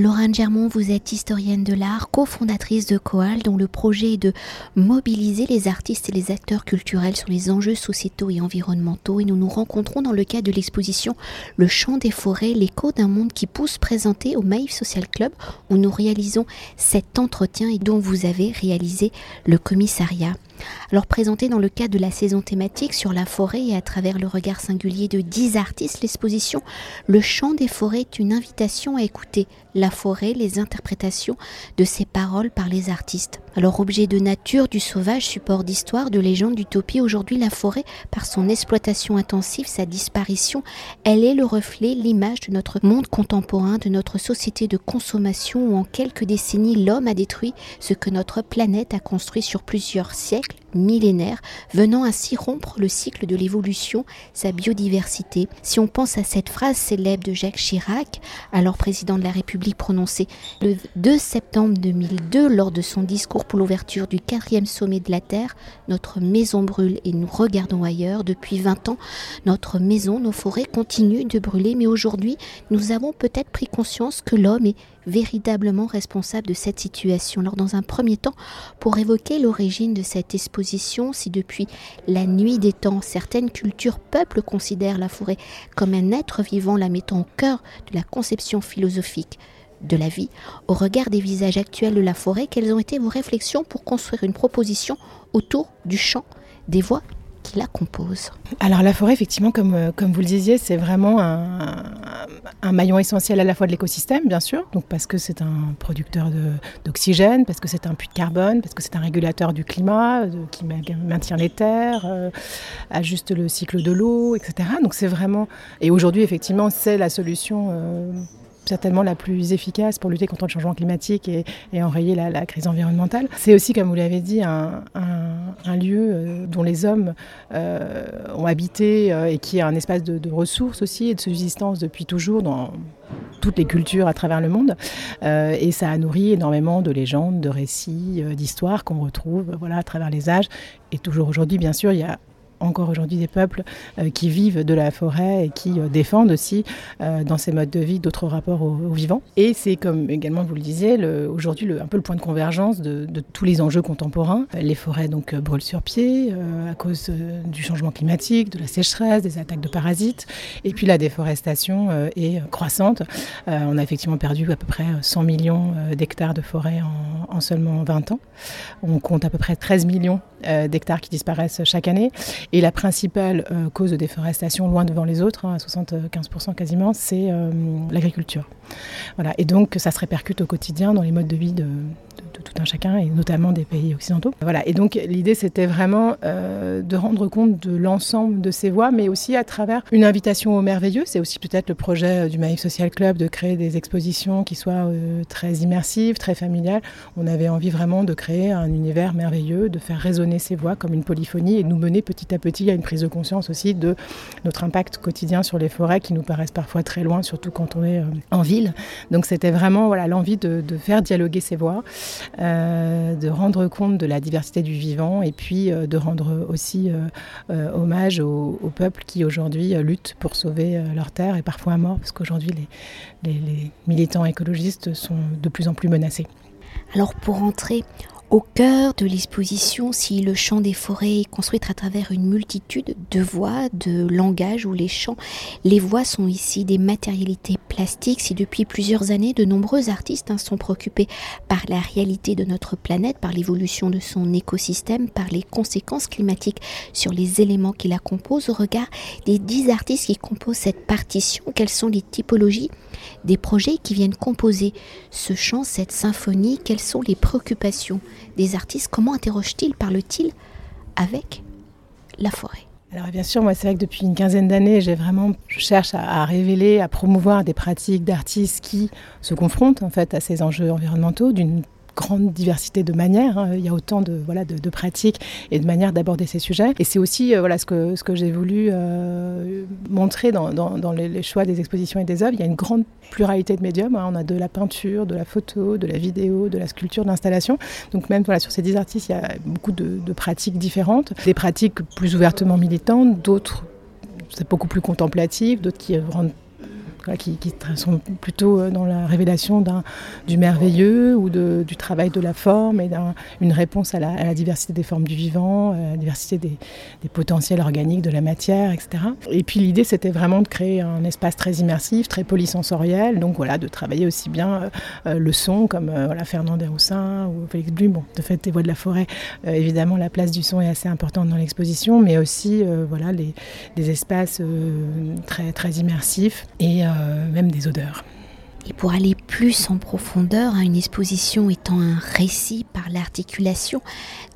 Laurent Germont, vous êtes historienne de l'art, cofondatrice de Coal, dont le projet est de mobiliser les artistes et les acteurs culturels sur les enjeux sociétaux et environnementaux. Et nous nous rencontrons dans le cadre de l'exposition Le chant des forêts, l'écho d'un monde qui pousse présenté au Maïf Social Club, où nous réalisons cet entretien et dont vous avez réalisé le commissariat. Alors présenté dans le cadre de la saison thématique sur la forêt et à travers le regard singulier de dix artistes, l'exposition Le chant des forêts est une invitation à écouter la forêt, les interprétations de ses paroles par les artistes. Alors objet de nature, du sauvage, support d'histoire, de légende, d'utopie, aujourd'hui la forêt, par son exploitation intensive, sa disparition, elle est le reflet, l'image de notre monde contemporain, de notre société de consommation où en quelques décennies l'homme a détruit ce que notre planète a construit sur plusieurs siècles millénaire, venant ainsi rompre le cycle de l'évolution, sa biodiversité. Si on pense à cette phrase célèbre de Jacques Chirac, alors président de la République prononcée le 2 septembre 2002 lors de son discours pour l'ouverture du quatrième sommet de la Terre, notre maison brûle et nous regardons ailleurs. Depuis 20 ans, notre maison, nos forêts continuent de brûler, mais aujourd'hui, nous avons peut-être pris conscience que l'homme est véritablement responsable de cette situation. Alors dans un premier temps, pour évoquer l'origine de cette exposition, si depuis la nuit des temps, certaines cultures, peuples considèrent la forêt comme un être vivant, la mettant au cœur de la conception philosophique de la vie, au regard des visages actuels de la forêt, quelles ont été vos réflexions pour construire une proposition autour du chant des voix qui la composent Alors la forêt, effectivement, comme, euh, comme vous le disiez, c'est vraiment un, maillon essentiel à la fois de l'écosystème, bien sûr, donc parce que c'est un producteur d'oxygène, parce que c'est un puits de carbone, parce que c'est un régulateur du climat, qui maintient les terres, euh, ajuste le cycle de l'eau, etc. Donc c'est vraiment... Et aujourd'hui, effectivement, c'est la solution... Euh, certainement la plus efficace pour lutter contre le changement climatique et, enrayer la, crise environnementale. C'est aussi, comme vous l'avez dit, un, lieu euh, dont les hommes euh, ont habité euh, et qui est un espace de, ressources aussi et de subsistance depuis toujours dans toutes les cultures à travers le monde. et ça a nourri énormément de légendes, de récits, d'histoires qu'on retrouve voilà, à travers les âges. Et toujours aujourd'hui, bien sûr, il y a encore aujourd'hui des peuples euh, qui vivent de la forêt et qui euh, défendent aussi euh, dans ces modes de vie d'autres rapports aux, vivants. Et c'est comme également vous le disiez, aujourd'hui un peu le point de convergence de, tous les enjeux contemporains. Les forêts donc brûlent sur pied à cause du changement climatique, de la sécheresse, des attaques de parasites. Et puis la déforestation est croissante. on a effectivement perdu à peu près 100 millions d'hectares de forêt en, seulement 20 ans. On compte à peu près 13 millions d'hectares qui disparaissent chaque année. Et la principale euh, cause de déforestation, loin devant les autres, hein, à 75% quasiment, c'est euh, l'agriculture. Voilà. Et donc ça se répercute au quotidien dans les modes de vie de, tout un chacun, et notamment des pays occidentaux. Voilà. Et donc l'idée, c'était vraiment euh, de rendre compte de l'ensemble de ces voies, mais aussi à travers une invitation au merveilleux. C'est aussi peut-être le projet du Maïf Social Club de créer des expositions qui soient très immersives, très familiales. On avait envie vraiment de créer un univers merveilleux, de faire résonner ces voix comme une polyphonie et nous mener petit à petit à une prise de conscience aussi de notre impact quotidien sur les forêts qui nous paraissent parfois très loin, surtout quand on est euh, en ville. Donc c'était vraiment voilà l'envie de, faire dialoguer ces voix, euh, de rendre compte de la diversité du vivant et puis euh, de rendre aussi hommage aux, peuples qui aujourd'hui luttent pour sauver leur terre et parfois à mort parce qu'aujourd'hui les, les militants écologistes sont de plus en plus menacés. Alors pour entrer au cœur de l'exposition, si le chant des forêts est construit à travers une multitude de voix, de langages ou les chants, les voix sont ici des matérialités plastiques. Si depuis plusieurs années, de nombreux artistes hein, sont préoccupés par la réalité de notre planète, par l'évolution de son écosystème, par les conséquences climatiques sur les éléments qui la composent, au regard des dix artistes qui composent cette partition, quelles sont les typologies des projets qui viennent composer ce chant, cette symphonie, quelles sont les préoccupations des artistes, comment interroge-t-il, parle-t-il avec la forêt? Alors bien sûr, moi c'est vrai que depuis une quinzaine d'années, j'ai vraiment, je cherche à, révéler, à promouvoir des pratiques d'artistes qui se confrontent en fait à ces enjeux environnementaux d'une grande diversité de manières. Hein. Il y a autant de, voilà, de, pratiques et de manières d'aborder ces sujets. Et c'est aussi euh, voilà, ce que, ce que j'ai voulu euh, montrer dans, dans, les, choix des expositions et des œuvres. Il y a une grande pluralité de médiums. Hein. On a de la peinture, de la photo, de la vidéo, de la sculpture, de l'installation. Donc même voilà, sur ces dix artistes, il y a beaucoup de, pratiques différentes. Des pratiques plus ouvertement militantes, d'autres beaucoup plus contemplatif, d'autres qui rendent qui, sont plutôt dans la révélation du merveilleux ou du travail de la forme et d'une réponse à la, diversité des formes du vivant, à la diversité des, potentiels organiques de la matière, etc. Et puis l'idée, c'était vraiment de créer un espace très immersif, très polysensoriel, donc voilà, de travailler aussi bien le son comme Fernand Desroussins ou Félix Blum, bon, de fait, les voix de la forêt, évidemment, la place du son est assez importante dans l'exposition, mais aussi voilà, les, des espaces très, très immersifs et même des odeurs. Et pour aller plus en profondeur, hein, une exposition étant un récit par l'articulation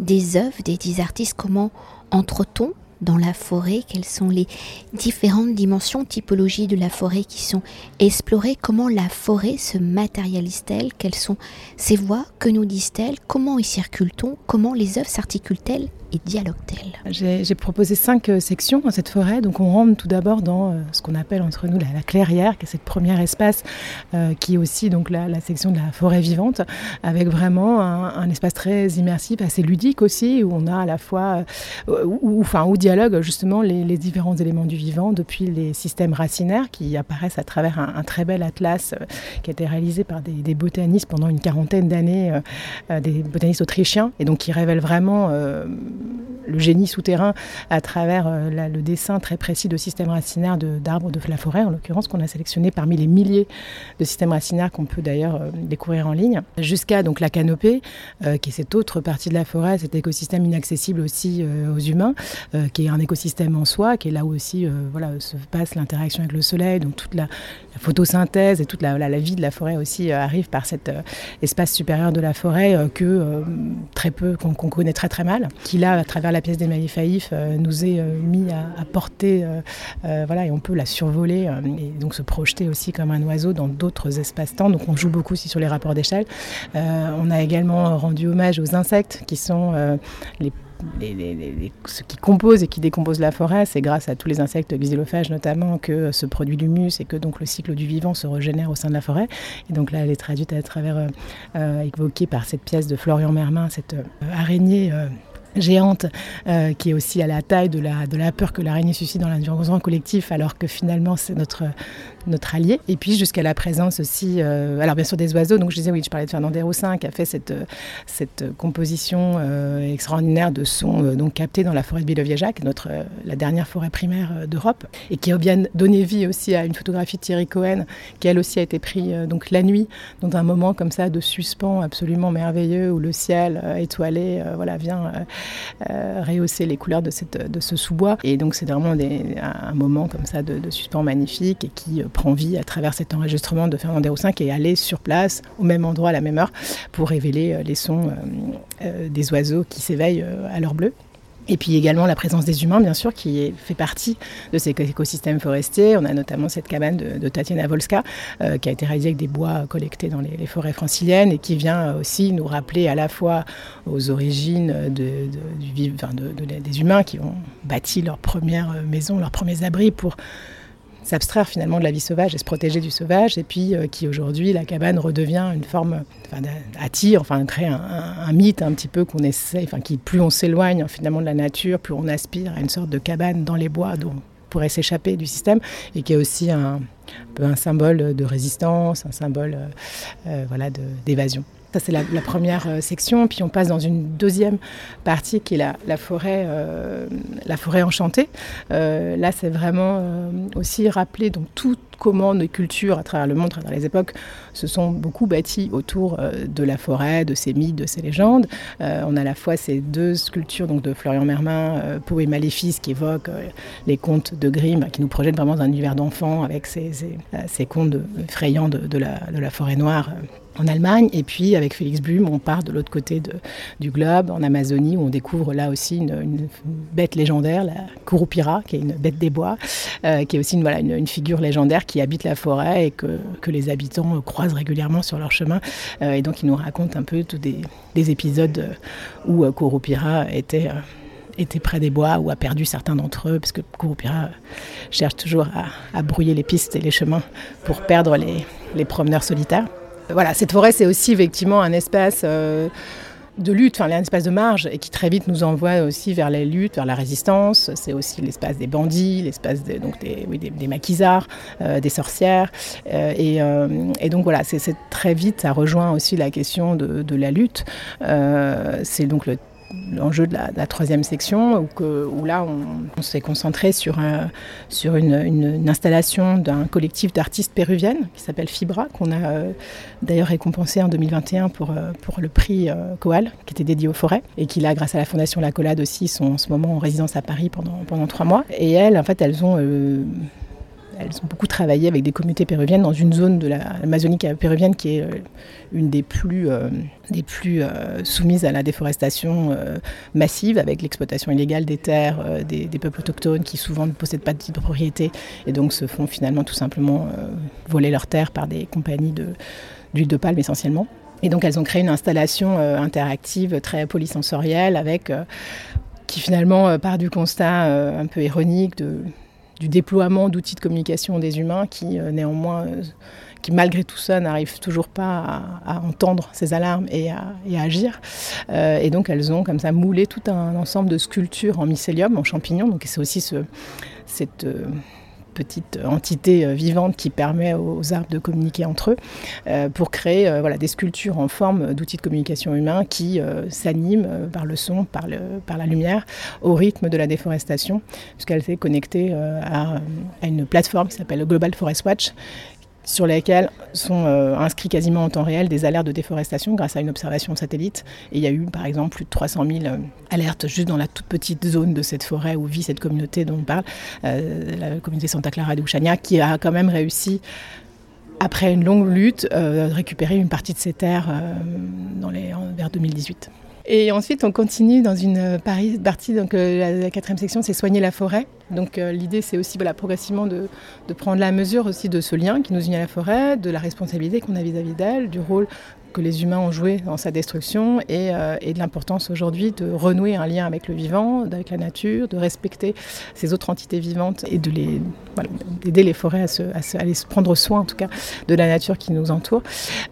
des œuvres des dix artistes, comment entre-t-on dans la forêt? Quelles sont les différentes dimensions, typologies de la forêt qui sont explorées? Comment la forêt se matérialise-t-elle? Quelles sont ses voix Que nous disent-elles? Comment y circule-t-on? Comment les œuvres s'articulent-elles dialogue-t-elle J'ai proposé cinq euh, sections dans cette forêt. Donc on rentre tout d'abord dans euh, ce qu'on appelle entre nous la, clairière, qui est cette première espace euh, qui est aussi donc la, section de la forêt vivante, avec vraiment un, espace très immersif, assez ludique aussi, où on a à la fois, où, enfin, où dialogue justement les, différents éléments du vivant, depuis les systèmes racinaires qui apparaissent à travers un, très bel atlas qui a été réalisé par des, botanistes pendant une quarantaine d'années, des botanistes autrichiens, et donc qui révèle vraiment le génie souterrain à travers euh, le dessin très précis de systèmes racinaires d'arbres de, la forêt, en l'occurrence, qu'on a sélectionné parmi les milliers de systèmes racinaires qu'on peut d'ailleurs euh, découvrir en ligne, jusqu'à donc la canopée, euh, qui est cette autre partie de la forêt, cet écosystème inaccessible aussi aux humains, qui est un écosystème en soi, qui est là où aussi voilà, se passe l'interaction avec le soleil, donc toute la, photosynthèse et toute la, vie de la forêt aussi arrive par cet espace supérieur de la forêt que très peu, qu'on connaît très très mal, qui à travers la pièce d'Emmanuel Faïf, euh, nous est euh, mis à, porter, euh, voilà, et on peut la survoler et donc se projeter aussi comme un oiseau dans d'autres espaces-temps. Donc on joue beaucoup aussi sur les rapports d'échelle. on a également rendu hommage aux insectes qui sont les qui compose et qui décompose la forêt, c'est grâce à tous les insectes xylophages notamment que se produit l'humus et que donc le cycle du vivant se régénère au sein de la forêt. Et donc là, elle est traduite à travers, évoquée par cette pièce de Florian Mermin, cette araignée géante euh, qui est aussi à la taille de la, peur que l'araignée suscite dans l'environnement collectif alors que finalement c'est notre, allié. Et puis jusqu'à la présence aussi, euh, alors bien sûr des oiseaux, donc je disais oui, je parlais de Fernand Desroussins qui a fait cette, composition euh, extraordinaire de sons donc captés dans la forêt de Billoviejac, notre, la dernière forêt primaire d'Europe, et qui a bien donné vie aussi à une photographie de Thierry Cohen qui elle aussi a été prise donc la nuit dans un moment comme ça de suspens absolument merveilleux où le ciel étoilé voilà, vient rehausser les couleurs de, ce sous-bois. Et donc c'est vraiment un moment comme ça de, suspens magnifique et qui euh, prend vie à travers cet enregistrement de Fernand Desroussins qui est allé sur place au même endroit à la même heure pour révéler euh, les sons des oiseaux qui s'éveillent à l'heure bleue. Et puis également la présence des humains, bien sûr, qui fait partie de ces écosystèmes forestiers. On a notamment cette cabane de, Tatiana Volska, euh, qui a été réalisée avec des bois collectés dans les, forêts franciliennes et qui vient aussi nous rappeler à la fois aux origines des humains qui ont bâti leur première maison, leurs premiers abris pour s'abstraire finalement de la vie sauvage et se protéger du sauvage, et puis euh, qui aujourd'hui, la cabane redevient une forme, enfin, attire, enfin crée un, mythe un petit peu qu'on essaie, enfin qui plus on s'éloigne finalement de la nature, plus on aspire à une sorte de cabane dans les bois dont on pourrait s'échapper du système, et qui est aussi un, peu un symbole de résistance, un symbole euh, euh, voilà, d'évasion. Ça, c'est la, première euh, section. Puis on passe dans une deuxième partie qui est la, forêt, euh, la forêt enchantée. Euh, là, c'est vraiment aussi rappeler donc, tout comment nos cultures à travers le monde, à travers les époques, se sont beaucoup bâties autour de la forêt, de ses mythes, de ses légendes. on a à la fois ces deux sculptures donc, de Florian Mermin, Peau et Maléfice, qui évoquent les contes de Grimm, qui nous projettent vraiment dans un univers d'enfants avec ces, ces, contes effrayants de la forêt noire en Allemagne. Et puis avec Félix Blum, on part de l'autre côté du globe, en Amazonie, où on découvre là aussi une, bête légendaire, la Kurupira, qui est une bête des bois, euh, qui est aussi une, figure légendaire qui habite la forêt et que, les habitants croisent régulièrement sur leur chemin. Euh, et donc il nous raconte un peu tous des, épisodes où euh, Kurupira était était près des bois ou a perdu certains d'entre eux, parce que Kurupira cherche toujours à, brouiller les pistes et les chemins pour perdre les promeneurs solitaires. Voilà, cette forêt, c'est aussi effectivement un espace euh, de lutte, enfin un espace de marge et qui très vite nous envoie aussi vers les luttes, vers la résistance. C'est aussi l'espace des bandits, l'espace des, donc des, oui, des, maquisards, euh, des sorcières. Euh, et, donc voilà, c'est très vite, ça rejoint aussi la question de, de la lutte. C'est donc le l'enjeu de, la, troisième section, où, là on, s'est concentré sur, sur une, installation d'un collectif d'artistes péruviennes qui s'appelle Fibra, qu'on a euh, d'ailleurs récompensé en 2021 pour, euh, pour le prix euh, Coal, qui était dédié aux forêts, et qui là, grâce à la Fondation La Collade aussi, sont en ce moment en résidence à Paris pendant, pendant trois mois. Et elles, en fait, elles ont elles ont beaucoup travaillé avec des communautés péruviennes dans une zone de l'Amazonie péruvienne qui est euh, une des plus, euh, des plus euh, soumises à la déforestation massive, avec l'exploitation illégale des terres des, peuples autochtones qui souvent ne possèdent pas de propriété et donc se font finalement tout simplement voler leurs terres par des compagnies d'huile de, de palme essentiellement. Et donc elles ont créé une installation interactive très polysensorielle avec qui finalement part du constat un peu ironique de du déploiement d'outils de communication des humains qui euh, néanmoins euh, qui malgré tout ça n'arrivent toujours pas à, entendre ces alarmes et à, agir. Euh, et donc elles ont comme ça moulé tout un ensemble de sculptures en mycélium en champignons. Donc c'est aussi ce, cette petite entité euh, vivante qui permet aux arbres de communiquer entre eux euh, pour créer euh, des sculptures en forme d'outils de communication humain qui euh, s'animent euh, par le son, par, la lumière, au rythme de la déforestation, puisqu'elle s'est connectée euh, à une plateforme qui s'appelle Global Forest Watch sur lesquels sont euh, inscrits quasiment en temps réel des alertes de déforestation grâce à une observation satellite. Il y a eu par exemple plus de 300 000 euh, alertes juste dans la toute petite zone de cette forêt où vit cette communauté dont on parle, euh, la communauté Santa Clara de Ushania, qui a quand même réussi après une longue lutte, récupérer une partie de ses terres dans les, vers 2018. Et ensuite, on continue dans une partie, donc euh, la, quatrième section, c'est soigner la forêt. Donc euh, l'idée, c'est aussi progressivement de prendre la mesure aussi de ce lien qui nous unit à la forêt, de la responsabilité qu'on a vis-à-vis d'elle, du rôle que les humains ont joué dans sa destruction et, euh, et de l'importance aujourd'hui de renouer un lien avec le vivant, avec la nature, de respecter ces autres entités vivantes et de les voilà, d'aider les forêts à, se, se, prendre soin en tout cas de la nature qui nous entoure.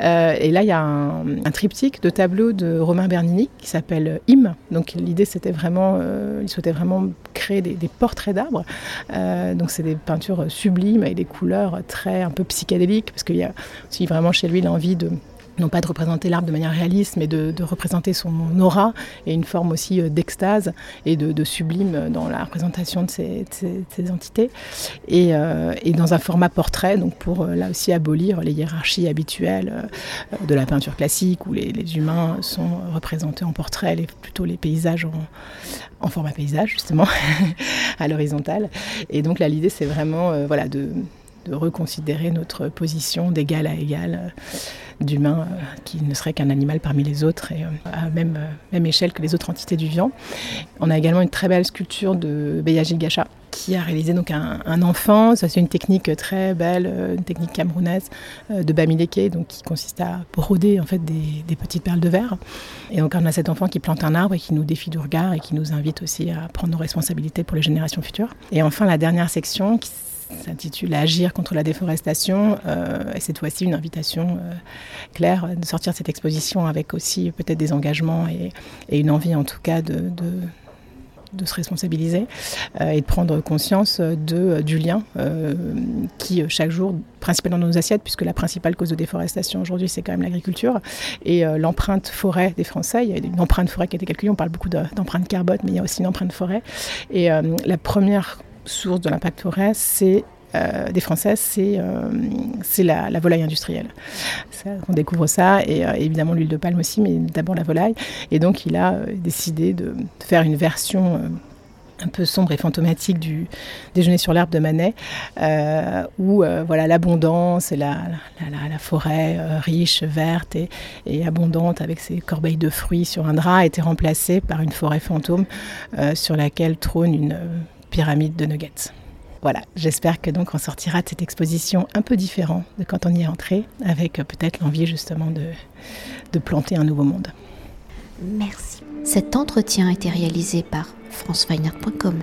Euh, et là, il y a un, un triptyque de tableaux de Romain Bernini qui s'appelle Im. Donc l'idée, c'était vraiment, euh, il souhaitait vraiment créer des, portraits d'arbres. Donc c'est des peintures sublimes avec des couleurs très un peu psychédéliques parce qu'il y a aussi vraiment chez lui l'envie de non pas de représenter l'arbre de manière réaliste, mais de, représenter son aura et une forme aussi euh, d'extase et de, sublime dans la représentation de ces, entités. Et, euh, et dans un format portrait, donc pour euh, là aussi abolir les hiérarchies habituelles de la peinture classique où les, humains sont représentés en portrait, les, plutôt les paysages en, format paysage justement à l'horizontale. Et donc là l'idée c'est vraiment voilà, de, de reconsidérer notre position d'égal à égal. Euh, d'humain euh, qui ne serait qu'un animal parmi les autres et euh, à même, même échelle que les autres entités du vivant. On a également une très belle sculpture de Beyaji Gacha qui a réalisé donc un, enfant. Ça c'est une technique très belle, une technique camerounaise de Bamileke, donc qui consiste à broder en fait des, des petites perles de verre. Et donc on a cet enfant qui plante un arbre et qui nous défie du regard et qui nous invite aussi à prendre nos responsabilités pour les générations futures. Et enfin la dernière section qui s'intitule Agir contre la déforestation. Euh, et cette fois-ci, une invitation euh, claire de sortir de cette exposition avec aussi peut-être des engagements et, une envie en tout cas de, se responsabiliser euh, et de prendre conscience de, du lien qui chaque jour principalement dans nos assiettes puisque la principale cause de déforestation aujourd'hui c'est quand même l'agriculture et l'empreinte forêt des Français il y a une empreinte forêt qui a été calculée on parle beaucoup d'empreinte de, carbone mais il y a aussi une empreinte forêt et la première source de l'impact forêt, c'est euh, des Françaises, c'est euh, la, la volaille industrielle. On découvre ça, et euh, évidemment l'huile de palme aussi, mais d'abord la volaille. Et donc il a euh, décidé de, faire une version euh, un peu sombre et fantomatique du déjeuner sur l'herbe de Manet, euh, où euh, voilà l'abondance et la, la, forêt euh, riche, verte et, et abondante avec ses corbeilles de fruits sur un drap été remplacée par une forêt fantôme euh, sur laquelle trône une euh, pyramide de nuggets. Voilà, j'espère que donc on sortira de cette exposition un peu différent de quand on y est entré, avec peut-être l'envie justement de, de planter un nouveau monde. Merci. Cet entretien a été réalisé par franceweiner.com.